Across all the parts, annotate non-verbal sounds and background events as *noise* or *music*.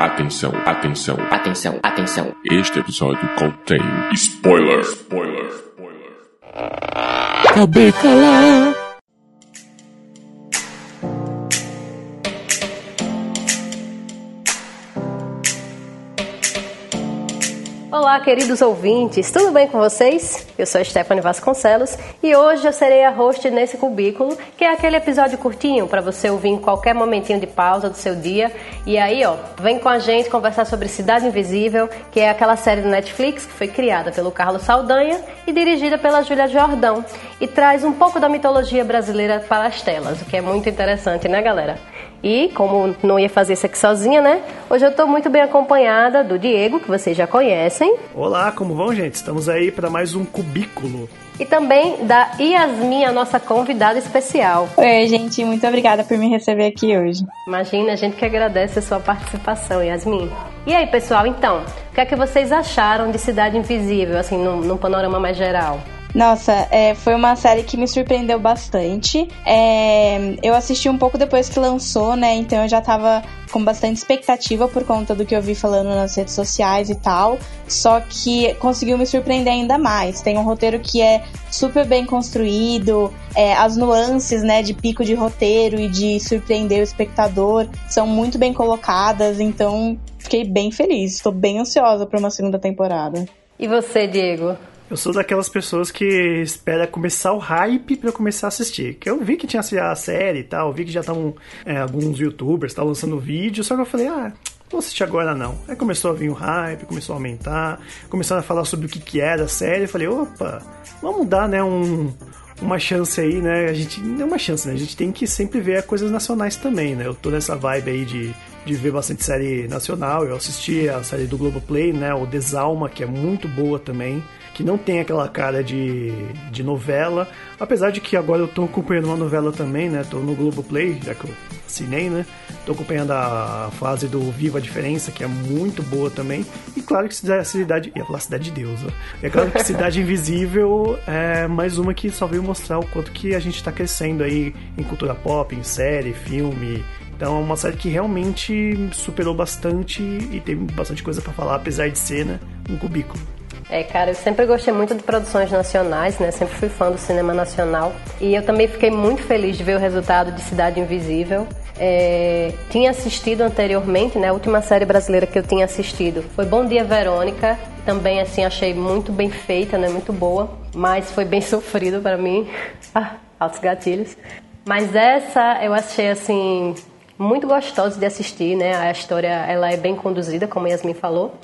Atenção, atenção, Atenção, atenção. este episódio contém spoiler. Spoiler, spoiler. Acabei calar. Olá, queridos ouvintes, tudo bem com vocês? Eu sou a Stephanie Vasconcelos e hoje eu serei a host nesse cubículo, que é aquele episódio curtinho para você ouvir em qualquer momentinho de pausa do seu dia. E aí, ó, vem com a gente conversar sobre Cidade Invisível, que é aquela série do Netflix que foi criada pelo Carlos Saldanha e dirigida pela Júlia Jordão e traz um pouco da mitologia brasileira para as telas, o que é muito interessante, né, galera? E como não ia fazer isso aqui sozinha, né? Hoje eu estou muito bem acompanhada do Diego, que vocês já conhecem, Olá, como vão, gente? Estamos aí para mais um cubículo. e também da Yasmin, a nossa convidada especial. Oi, gente, muito obrigada por me receber aqui hoje. Imagina, a gente que agradece a sua participação, Yasmin. E aí, pessoal, então, o que é que vocês acharam de Cidade Invisível, assim, num, num panorama mais geral? Nossa, é, foi uma série que me surpreendeu bastante. É, eu assisti um pouco depois que lançou, né? Então eu já tava com bastante expectativa por conta do que eu vi falando nas redes sociais e tal. Só que conseguiu me surpreender ainda mais. Tem um roteiro que é super bem construído, é, as nuances, né, de pico de roteiro e de surpreender o espectador são muito bem colocadas. Então fiquei bem feliz. Estou bem ansiosa para uma segunda temporada. E você, Diego? Eu sou daquelas pessoas que espera começar o hype para começar a assistir. Que eu vi que tinha a série e tal, vi que já estavam é, alguns youtubers estavam lançando vídeo, só que eu falei, ah, vou assistir agora não. Aí começou a vir o hype, começou a aumentar, começaram a falar sobre o que, que era a série, eu falei, opa, vamos dar, né, um, uma chance aí, né? A gente não é uma chance, né? A gente tem que sempre ver coisas nacionais também, né? Eu tô nessa vibe aí de, de ver bastante série nacional. Eu assisti a série do Globoplay, né? O Desalma, que é muito boa também. Que não tem aquela cara de, de novela. Apesar de que agora eu tô acompanhando uma novela também, né? Tô no Globoplay, já que eu assinei, né? Tô acompanhando a fase do Viva a Diferença, que é muito boa também. E claro que Cidade... Ia falar Cidade de Deus, ó. É claro que Cidade Invisível é mais uma que só veio mostrar o quanto que a gente tá crescendo aí em cultura pop, em série, filme... Então é uma série que realmente superou bastante e tem bastante coisa pra falar, apesar de ser, né, um cubículo. É, cara, eu sempre gostei muito de produções nacionais, né? Sempre fui fã do cinema nacional. E eu também fiquei muito feliz de ver o resultado de Cidade Invisível. É, tinha assistido anteriormente, né? A última série brasileira que eu tinha assistido foi Bom Dia Verônica. Também, assim, achei muito bem feita, né? Muito boa. Mas foi bem *laughs* sofrido para mim. *laughs* Ah, altos gatilhos. Mas essa eu achei, assim, muito gostosa de assistir, né? A história, ela é bem conduzida, como Yasmin falou.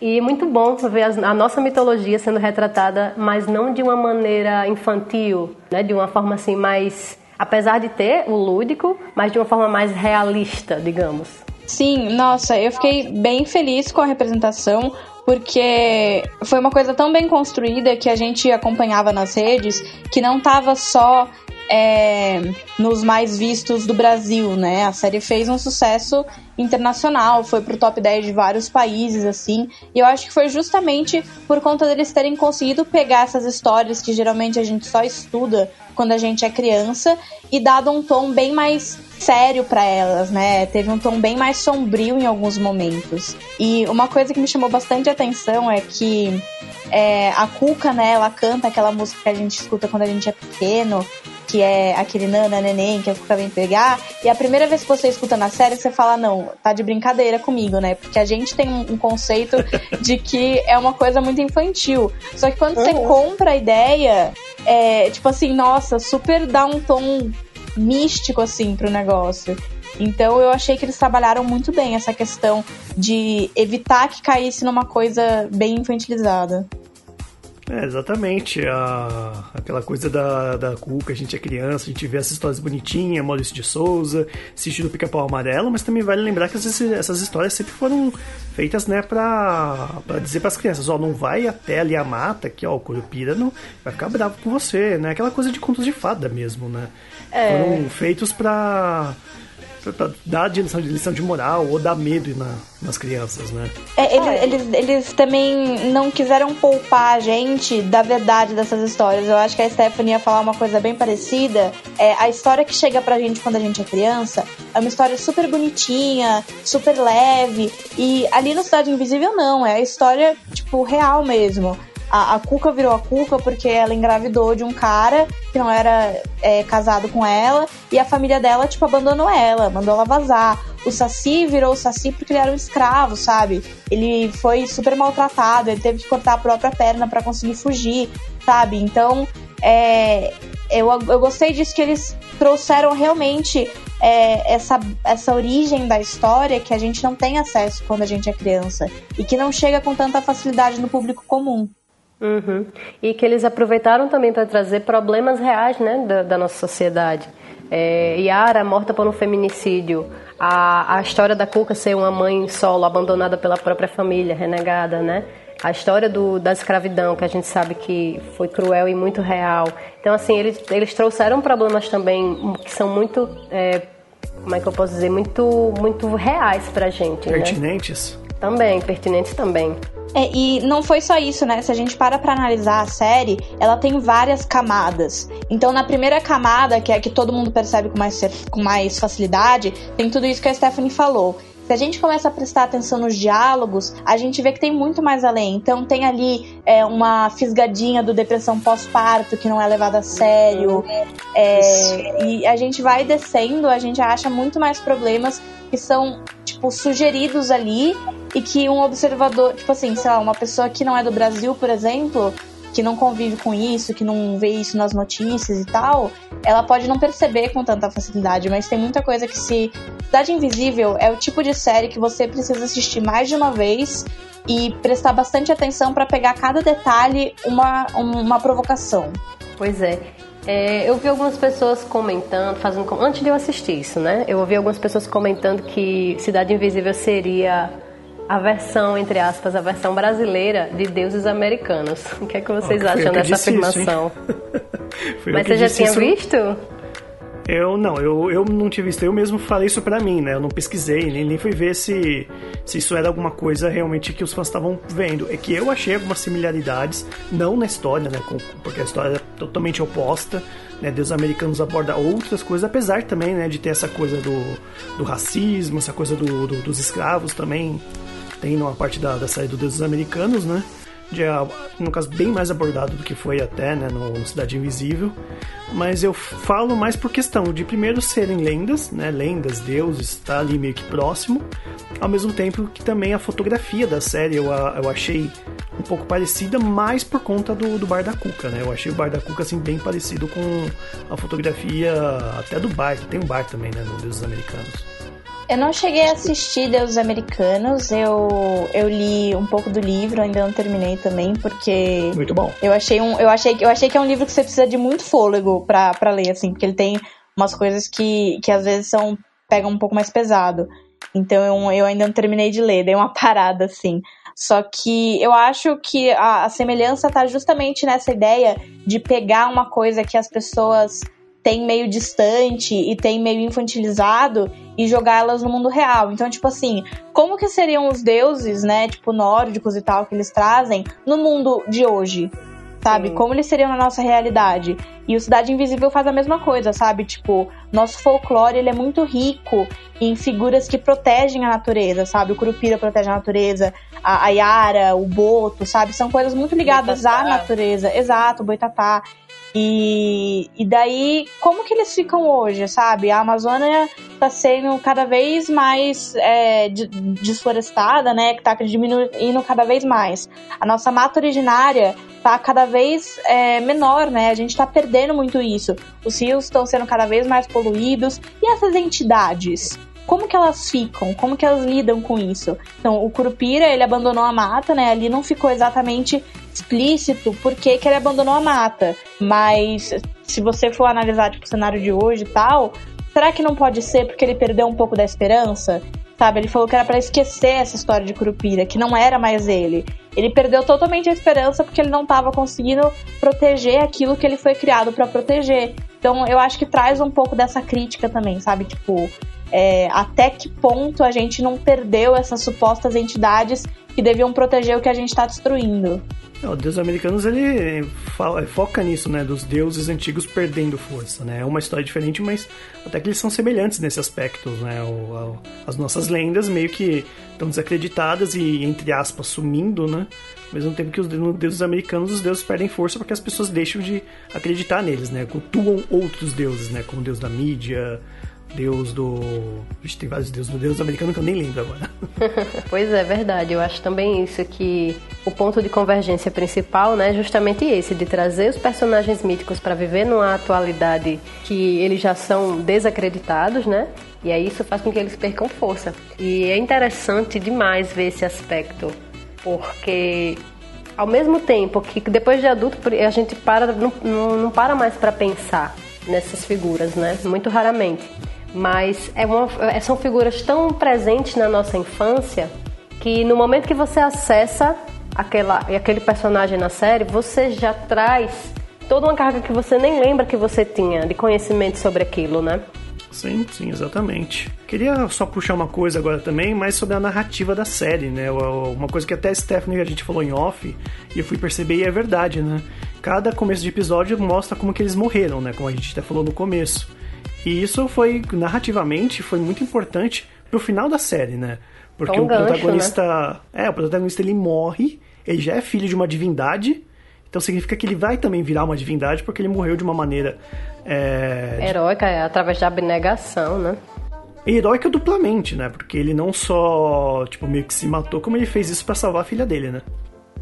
E muito bom ver a nossa mitologia sendo retratada, mas não de uma maneira infantil, né? De uma forma assim mais, apesar de ter o lúdico, mas de uma forma mais realista, digamos. Sim, nossa, eu fiquei bem feliz com a representação, porque foi uma coisa tão bem construída que a gente acompanhava nas redes, que não tava só é, nos mais vistos do Brasil, né? A série fez um sucesso internacional, foi pro top 10 de vários países, assim, e eu acho que foi justamente por conta deles terem conseguido pegar essas histórias que geralmente a gente só estuda quando a gente é criança e dado um tom bem mais sério para elas, né? Teve um tom bem mais sombrio em alguns momentos. E uma coisa que me chamou bastante atenção é que é, a Cuca, né, ela canta aquela música que a gente escuta quando a gente é pequeno, que é aquele Nana Neném que a Cuca vem pegar. E a primeira vez que você escuta na série, você fala, não, tá de brincadeira comigo, né? Porque a gente tem um, um conceito de que é uma coisa muito infantil. Só que quando você compra a ideia, é tipo assim, nossa, super dá um tom místico assim pro negócio. Então eu achei que eles trabalharam muito bem essa questão de evitar que caísse numa coisa bem infantilizada. É, exatamente. A, aquela coisa da, da Cuca, a gente é criança, a gente vê essas histórias bonitinhas, Maurício de Souza, assiste do Pica-Pau Amarelo, mas também vale lembrar que essas, essas histórias sempre foram feitas, né, pra, pra dizer pras crianças, ó, não vai até ali a mata, que ó, o Curupira não vai ficar bravo com você, né? Aquela coisa de contos de fada mesmo, né? Foram feitos pra pra dar lição de, lição de moral ou dar medo na, nas crianças, né? É, eles, eles, eles também não quiseram poupar a gente da verdade dessas histórias. Eu acho que a Stephanie ia falar uma coisa bem parecida. É, a história que chega pra gente quando a gente é criança é uma história super bonitinha, super leve. E ali no Cidade Invisível, não. É a história, tipo, real mesmo. A, a Cuca virou a Cuca porque ela engravidou de um cara que não era é, casado com ela e a família dela, tipo, abandonou ela, mandou ela vazar. O Saci virou o Saci porque ele era um escravo, sabe? Ele foi super maltratado, ele teve que cortar a própria perna para conseguir fugir, sabe? Então, é, eu, eu gostei disso que eles trouxeram realmente é, essa, essa origem da história que a gente não tem acesso quando a gente é criança e que não chega com tanta facilidade no público comum. Uhum. E que eles aproveitaram também para trazer problemas reais né, da, da nossa sociedade. É, Yara morta por um feminicídio, a, a história da Cuca ser uma mãe solo, abandonada pela própria família, renegada, né? A história do, da escravidão, que a gente sabe que foi cruel e muito real. Então, assim, eles, eles trouxeram problemas também que são muito, é, como é que eu posso dizer, muito, muito reais pra gente. Né? Pertinentes? Né? Também, pertinentes também. É, e não foi só isso, né? Se a gente para pra analisar a série, ela tem várias camadas. Então, na primeira camada, que é a que todo mundo percebe com mais, com mais facilidade, tem tudo isso que a Stephanie falou. Se a gente começa a prestar atenção nos diálogos, a gente vê que tem muito mais além. Então tem ali é, uma fisgadinha do depressão pós-parto que não é levada a sério. É, e a gente vai descendo, a gente acha muito mais problemas que são, tipo, sugeridos ali e que um observador, tipo assim, sei lá, uma pessoa que não é do Brasil, por exemplo, que não convive com isso, que não vê isso nas notícias e tal, ela pode não perceber com tanta facilidade, mas tem muita coisa que se. Cidade Invisível é o tipo de série que você precisa assistir mais de uma vez e prestar bastante atenção para pegar cada detalhe uma, uma provocação. Pois é. É, eu vi algumas pessoas comentando, fazendo antes de eu assistir isso, né? Eu ouvi algumas pessoas comentando que Cidade Invisível seria a versão, entre aspas, a versão brasileira de deuses americanos. O que é que vocês oh, acham dessa afirmação? *laughs* Isso, Mas você já tinha isso... visto? Eu não, eu, eu não tinha visto, eu mesmo falei isso pra mim, né? Eu não pesquisei, nem, nem fui ver se, se isso era alguma coisa realmente que os fãs estavam vendo. É que eu achei algumas similaridades, não na história, né? Com, porque a história é totalmente oposta, né? Deus americanos aborda outras coisas, apesar também, né, de ter essa coisa do, do racismo, essa coisa do, do dos escravos também. Tem numa parte da, da série do Deus Americanos, né? de, no caso, bem mais abordado do que foi até né, no Cidade Invisível. Mas eu falo mais por questão de primeiro serem lendas, né, lendas, deuses, está ali meio que próximo, ao mesmo tempo que também a fotografia da série eu, eu achei um pouco parecida, mais por conta do, do Bar da Cuca, né? Eu achei o Bar da Cuca assim, bem parecido com a fotografia até do bar, tem um bar também, né, no Deuses Americanos. Eu não cheguei a assistir Deus Americanos, eu, eu li um pouco do livro, ainda não terminei também, porque. Muito bom. Eu achei, um, eu achei, eu achei que é um livro que você precisa de muito fôlego pra, pra ler, assim, porque ele tem umas coisas que, que às vezes são. pegam um pouco mais pesado. Então eu, eu ainda não terminei de ler, dei uma parada, assim. Só que eu acho que a, a semelhança tá justamente nessa ideia de pegar uma coisa que as pessoas tem meio distante e tem meio infantilizado e jogá-las no mundo real. Então, tipo assim, como que seriam os deuses, né, tipo nórdicos e tal que eles trazem no mundo de hoje? Sabe? Sim. Como eles seriam na nossa realidade? E o Cidade Invisível faz a mesma coisa, sabe? Tipo, nosso folclore ele é muito rico em figuras que protegem a natureza, sabe? O Curupira protege a natureza, a, a Yara, o Boto, sabe? São coisas muito ligadas Boitatá. à natureza. Exato, o Boitatá. E, e daí, como que eles ficam hoje, sabe? A Amazônia está sendo cada vez mais é, desflorestada, né? Que está diminuindo cada vez mais. A nossa mata originária está cada vez é, menor, né? A gente está perdendo muito isso. Os rios estão sendo cada vez mais poluídos. E essas entidades? Como que elas ficam? Como que elas lidam com isso? Então, o Curupira, ele abandonou a mata, né? Ali não ficou exatamente explícito por que, que ele abandonou a mata. Mas se você for analisar tipo, o cenário de hoje e tal, será que não pode ser porque ele perdeu um pouco da esperança? Sabe, ele falou que era para esquecer essa história de Curupira, que não era mais ele. Ele perdeu totalmente a esperança porque ele não estava conseguindo proteger aquilo que ele foi criado para proteger. Então, eu acho que traz um pouco dessa crítica também, sabe? Tipo, É, até que ponto a gente não perdeu essas supostas entidades que deviam proteger o que a gente está destruindo? O Deus Americanos ele fala, foca nisso, né? Dos deuses antigos perdendo força, né? É uma história diferente, mas até que eles são semelhantes nesse aspecto, né? O, o, as nossas lendas meio que estão desacreditadas e, entre aspas, sumindo, né? Ao mesmo tempo que os deuses americanos, os deuses perdem força porque as pessoas deixam de acreditar neles, né? Cultuam outros deuses, né? Como o deus da mídia, deus do. Vixe, tem vários deuses do deus americano que eu nem lembro agora. *laughs* pois é, verdade. Eu acho também isso que o ponto de convergência principal, né, é justamente esse, de trazer os personagens míticos para viver numa atualidade que eles já são desacreditados, né? E aí isso faz com que eles percam força. E é interessante demais ver esse aspecto porque ao mesmo tempo que depois de adulto a gente para não, não, para mais para pensar nessas figuras, né? Muito raramente. Mas é uma, é, são figuras tão presentes na nossa infância que no momento que você acessa aquela, aquele personagem na série, você já traz toda uma carga que você nem lembra que você tinha de conhecimento sobre aquilo, né? Sim, sim, exatamente. Queria só puxar uma coisa agora também, mais sobre a narrativa da série, né? Uma coisa que até a Stephanie a gente falou em off e eu fui perceber e é verdade, né? Cada começo de episódio mostra como que eles morreram, né? Como a gente até falou no começo. E isso foi, narrativamente, foi muito importante pro final da série, né? Porque um o gancho, protagonista. Né? É, o protagonista ele morre, ele já é filho de uma divindade então significa que ele vai também virar uma divindade porque ele morreu de uma maneira. É... Heróica, é, através da abnegação, né? Heróica duplamente, né? Porque ele não só, tipo, meio que se matou, como ele fez isso para salvar a filha dele, né?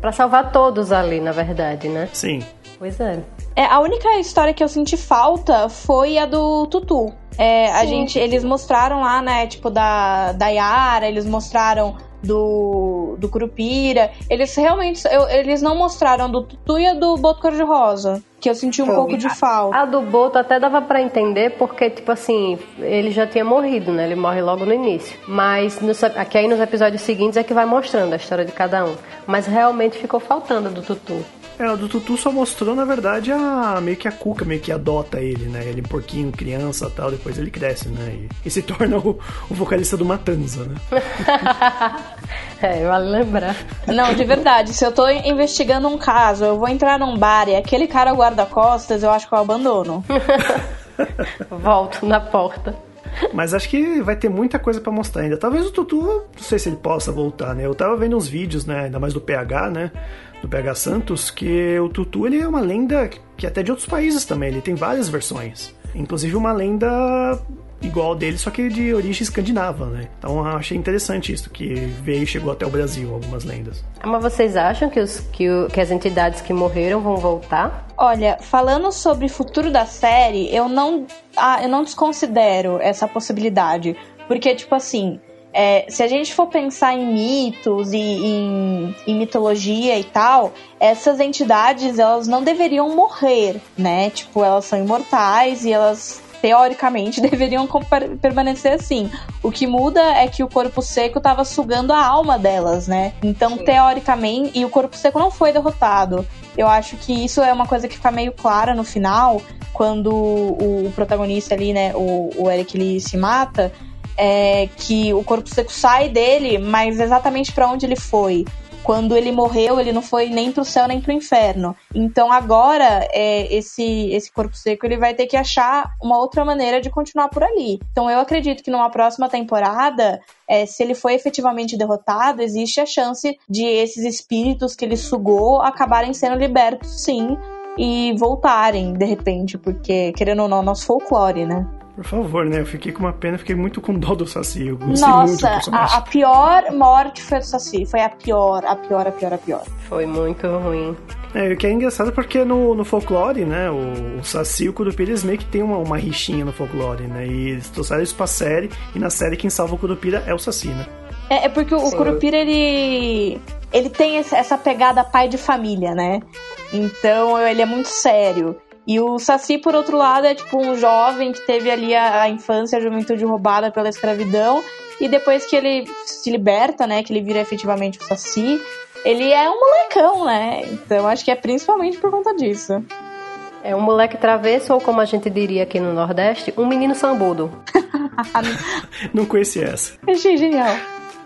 Para salvar todos ali, na verdade, né? Sim. Pois é. É, a única história que eu senti falta foi a do Tutu. É, a gente, eles mostraram lá, né, tipo, da, da Yara, eles mostraram do, do Curupira. Eles realmente. Eu, eles não mostraram do Tutu e a do Boto Cor-de-Rosa. Que eu senti um Foi. pouco de falta. A do Boto até dava para entender, porque, tipo assim, ele já tinha morrido, né? Ele morre logo no início. Mas no, aqui aí nos episódios seguintes é que vai mostrando a história de cada um. Mas realmente ficou faltando a do Tutu. É, o do Tutu só mostrou, na verdade, a meio que a Cuca meio que adota ele, né? Ele é um porquinho, criança tal, depois ele cresce, né? E, e se *laughs* torna o, o, vocalista do Matanza, né? *laughs* é, vale lembrar. Não, de verdade, se eu tô investigando um caso, eu vou entrar num bar e aquele cara guarda-costas, eu acho que eu abandono. *laughs* Volto na porta. Mas acho que vai ter muita coisa para mostrar ainda. Talvez o Tutu, não sei se ele possa voltar, né? Eu tava vendo uns vídeos, né? Ainda mais do PH, né? do PH Santos, que o Tutu ele é uma lenda que até de outros países também, ele tem várias versões. Inclusive uma lenda igual dele, só que de origem escandinava, né? Então eu achei interessante isso, que veio e chegou até o Brasil, algumas lendas. Mas vocês acham que, os, que, o, que as entidades que morreram vão voltar? Olha, falando sobre o futuro da série, eu não, ah, eu não desconsidero essa possibilidade. Porque, tipo assim, é, se a gente for pensar em mitos e em, em, mitologia e tal, essas entidades elas não deveriam morrer, né? Tipo, elas são imortais e elas teoricamente *laughs* deveriam permanecer assim. O que muda é que o corpo seco estava sugando a alma delas, né? Então, Sim. teoricamente, e o corpo seco não foi derrotado. Eu acho que isso é uma coisa que fica meio clara no final, quando o, protagonista ali, né, o, o Eric, ele se mata é, que o corpo seco sai dele, mas exatamente para onde ele foi. Quando ele morreu, ele não foi nem pro céu nem pro inferno. Então agora é, esse esse corpo seco ele vai ter que achar uma outra maneira de continuar por ali. Então eu acredito que numa próxima temporada, é, se ele foi efetivamente derrotado, existe a chance de esses espíritos que ele sugou acabarem sendo libertos, sim, e voltarem de repente, porque querendo ou não, nosso folclore, né? Por favor, né? Eu fiquei com uma pena, fiquei muito com dó do Saci. Eu Nossa, a, a, pior morte foi do Saci. Foi a pior, a pior, a pior, a pior. Foi muito ruim. É, o que é engraçado porque no, no folclore, né, o, o Saci e o Curupira, eles meio que tem uma, uma rixinha no folclore, né, e eles trouxeram isso pra série, e na série quem salva o Curupira é o Saci, né. É, é porque o, o Curupira, ele, ele tem essa pegada pai de família, né, então ele é muito sério. E o Saci, por outro lado, é tipo um jovem que teve ali a, a infância, a juventude roubada pela escravidão. E depois que ele se liberta, né? Que ele vira efetivamente o Saci, ele é um molecão, né? Então acho que é principalmente por conta disso. É um moleque travesso, ou como a gente diria aqui no Nordeste, um menino sambudo. *laughs* *laughs* Não conheci essa. Achei genial.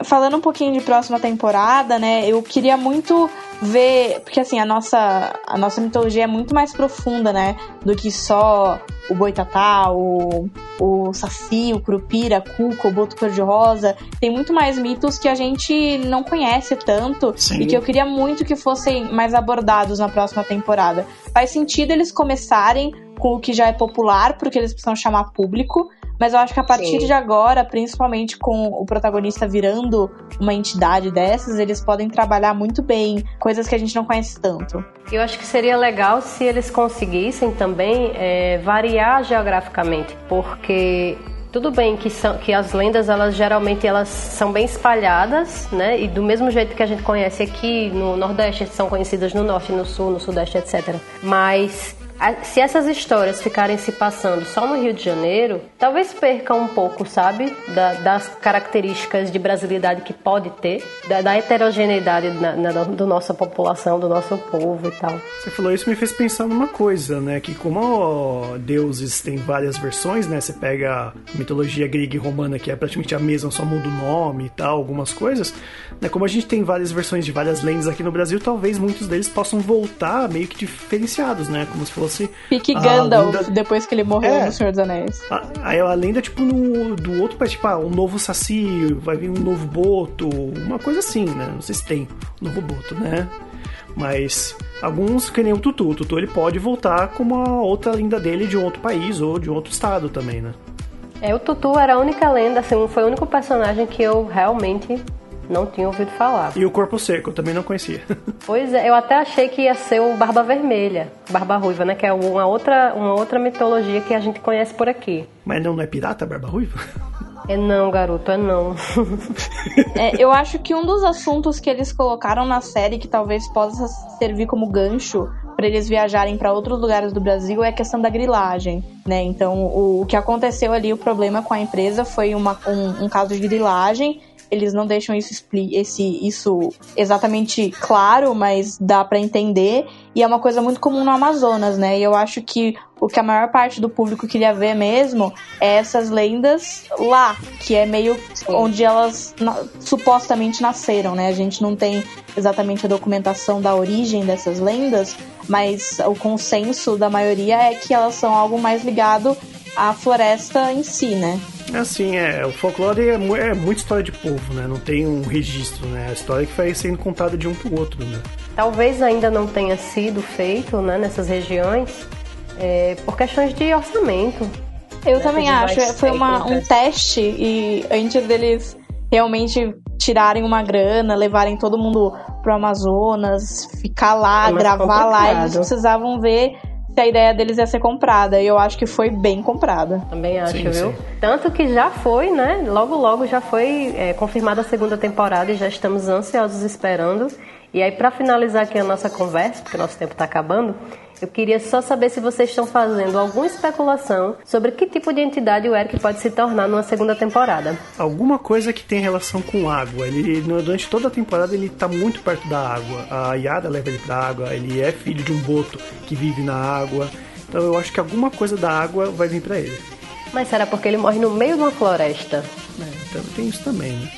Falando um pouquinho de próxima temporada, né? Eu queria muito ver, porque assim, a nossa, a nossa mitologia é muito mais profunda, né? Do que só o boitatá, o, o saci, o curupira, cuco, o boto cor-de-rosa. Tem muito mais mitos que a gente não conhece tanto Sim. e que eu queria muito que fossem mais abordados na próxima temporada. Faz sentido eles começarem com o que já é popular, porque eles precisam chamar público, mas eu acho que a partir Sim. de agora, principalmente com o protagonista virando uma entidade dessas, eles podem trabalhar muito bem coisas que a gente não conhece tanto. Eu acho que seria legal se eles conseguissem também é, variar geograficamente, porque tudo bem que, são, que as lendas elas geralmente elas são bem espalhadas, né? E do mesmo jeito que a gente conhece aqui no Nordeste, são conhecidas no Norte, no Sul, no Sudeste, etc. Mas se essas histórias ficarem se passando só no Rio de Janeiro, talvez percam um pouco, sabe? Da- das características de brasilidade que pode ter, da, da heterogeneidade na, na, da nossa população, do nosso povo e tal. Você falou isso me fez pensar numa coisa, né? Que como deuses têm várias versões, né? Você pega a mitologia grega e romana, que é praticamente a mesma, só muda o nome e tal, algumas coisas. Né? Como a gente tem várias versões de várias lendas aqui no Brasil, talvez muitos deles possam voltar meio que diferenciados, né? Como se fosse Pique a Gandalf, lenda- depois que ele morreu É. no Senhor dos Anéis. A, aí a lenda, tipo, no, do outro país, tipo, ah, um novo Saci, vai vir um novo Boto, uma coisa assim, né? Não sei se tem um novo Boto, né? Mas alguns, que nem o Tutu. O Tutu ele pode voltar com uma outra lenda dele de um outro país ou de um outro estado também, né? É, o Tutu era a única lenda, assim, foi o único personagem que eu realmente não tinha ouvido falar. E o Corpo Seco, eu também não conhecia. *laughs* Pois é, eu até achei que ia ser o Barba Vermelha, Barba Ruiva, né? Que é uma outra, uma outra mitologia que a gente conhece por aqui. Mas não, não é pirata, Barba Ruiva? É não, garoto, é não. *laughs* É, eu acho que um dos assuntos que eles colocaram na série que talvez possa servir como gancho para eles viajarem para outros lugares do Brasil é a questão da grilagem, né? Então, o, o que aconteceu ali, o problema com a empresa foi uma- um, um caso de grilagem. Eles não deixam isso, esse, isso exatamente claro, mas dá para entender. E é uma coisa muito comum no Amazonas, né? E eu acho que o que a maior parte do público queria ver mesmo é essas lendas lá, que é meio onde elas na- supostamente nasceram, né? A gente não tem exatamente a documentação da origem dessas lendas, mas o consenso da maioria é que elas são algo mais ligado à floresta em si, né? Assim, é, o folclore é, é muita história de povo, né? Não tem um registro, né? A história que vai sendo contada de um pro outro, né? Talvez ainda não tenha sido feito né, nessas regiões é, por questões de orçamento. Eu Né, também acho. mais Foi uma, um teste e antes deles realmente tirarem uma grana, levarem todo mundo pro Amazonas, ficar lá, É gravar lá, eles precisavam ver se a ideia deles ia ser comprada. E eu acho que foi bem comprada. Também acho, Sim, viu? sim. Tanto que já foi, né? Logo, logo já foi é, confirmada a segunda temporada e já estamos ansiosos esperando. E aí, pra finalizar aqui a nossa conversa, porque o nosso tempo tá acabando, eu queria só saber se vocês estão fazendo alguma especulação sobre que tipo de entidade o Eric pode se tornar numa segunda temporada. Alguma coisa que tem relação com água. Ele, durante toda a temporada, ele tá muito perto da água. A Yara leva ele pra água, ele é filho de um boto que vive na água. Então eu acho que alguma coisa da água vai vir pra ele. Mas será porque ele morre no meio de uma floresta? É, então tem isso também, né?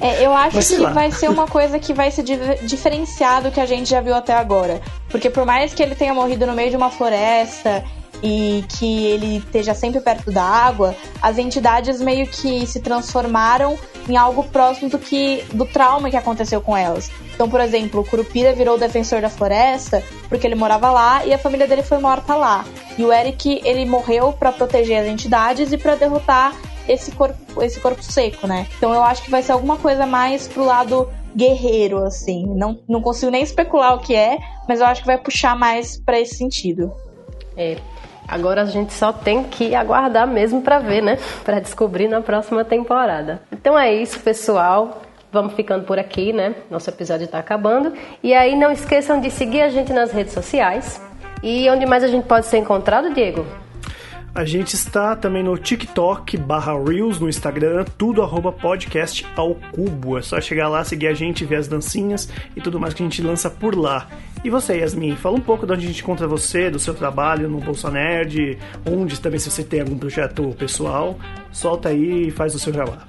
É, eu acho Mas que lá. vai ser uma coisa que vai se di- diferenciar do que a gente já viu até agora. Porque por mais que ele tenha morrido no meio de uma floresta e que ele esteja sempre perto da água, as entidades meio que se transformaram em algo próximo do que do trauma que aconteceu com elas. Então, por exemplo, o Curupira virou o defensor da floresta porque ele morava lá e a família dele foi morta lá. E o Eric, ele morreu pra proteger as entidades e pra derrotar esse corpo, esse corpo seco, né? Então eu acho que vai ser alguma coisa mais pro lado guerreiro, assim. Não, não consigo nem especular o que é, mas eu acho que vai puxar mais pra esse sentido. É. Agora a gente só tem que aguardar mesmo pra ver, né? Pra descobrir na próxima temporada. Então é isso, pessoal. Vamos ficando por aqui, né? Nosso episódio tá acabando. E aí não esqueçam de seguir a gente nas redes sociais. E onde mais a gente pode ser encontrado, Diego? A gente está também no TikTok barra Reels, no Instagram, tudo arroba podcast ao cubo. É só chegar lá, seguir a gente, ver as dancinhas e tudo mais que a gente lança por lá. E você, Yasmin, fala um pouco de onde a gente encontra você, do seu trabalho no Bolsa Nerd, onde também se você tem algum projeto pessoal, solta aí e faz o seu jabá.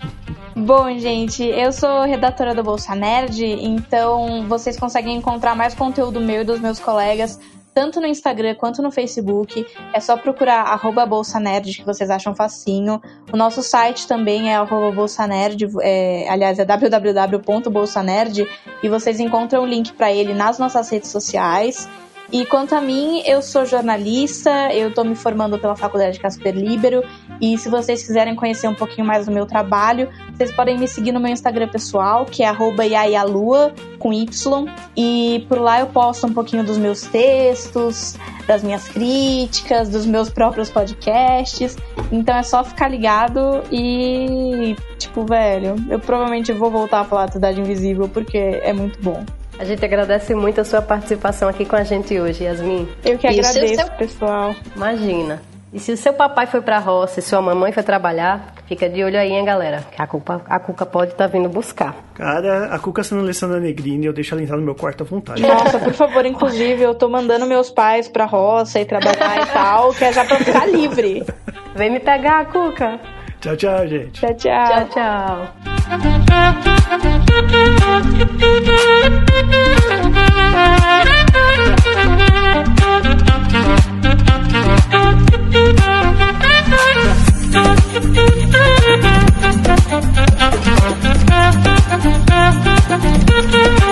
Bom, gente, eu sou redatora do Bolsa Nerd, então vocês conseguem encontrar mais conteúdo meu e dos meus colegas tanto no Instagram quanto no Facebook. É só procurar arroba que vocês acham facinho. O nosso site também é arroba é, aliás, é www.bolsanerd, e vocês encontram o link para ele nas nossas redes sociais. E quanto a mim, eu sou jornalista, eu estou me formando pela Faculdade Casper Libero e se vocês quiserem conhecer um pouquinho mais do meu trabalho, vocês podem me seguir no meu Instagram pessoal, que é @yayalua com Y, e por lá eu posto um pouquinho dos meus textos, das minhas críticas, dos meus próprios podcasts. Então é só ficar ligado e tipo, velho, eu provavelmente vou voltar a falar da Cidade Invisível porque é muito bom. A gente agradece muito a sua participação aqui com a gente hoje, Yasmin. Eu que agradeço, seu- pessoal. Imagina. E se o seu papai foi pra roça e sua mamãe foi trabalhar, fica de olho aí, hein, galera? Que a, culpa, a Cuca pode estar vindo buscar. Cara, a Cuca sendo Alessandra Negrini, eu deixo ela entrar no meu quarto à vontade. Nossa, por favor, inclusive, eu tô mandando meus pais pra roça e trabalhar e tal, que é já pra eu ficar livre. Vem me pegar, Cuca. Tchau, tchau, gente. Tchau, tchau. Tchau, tchau. Thank you.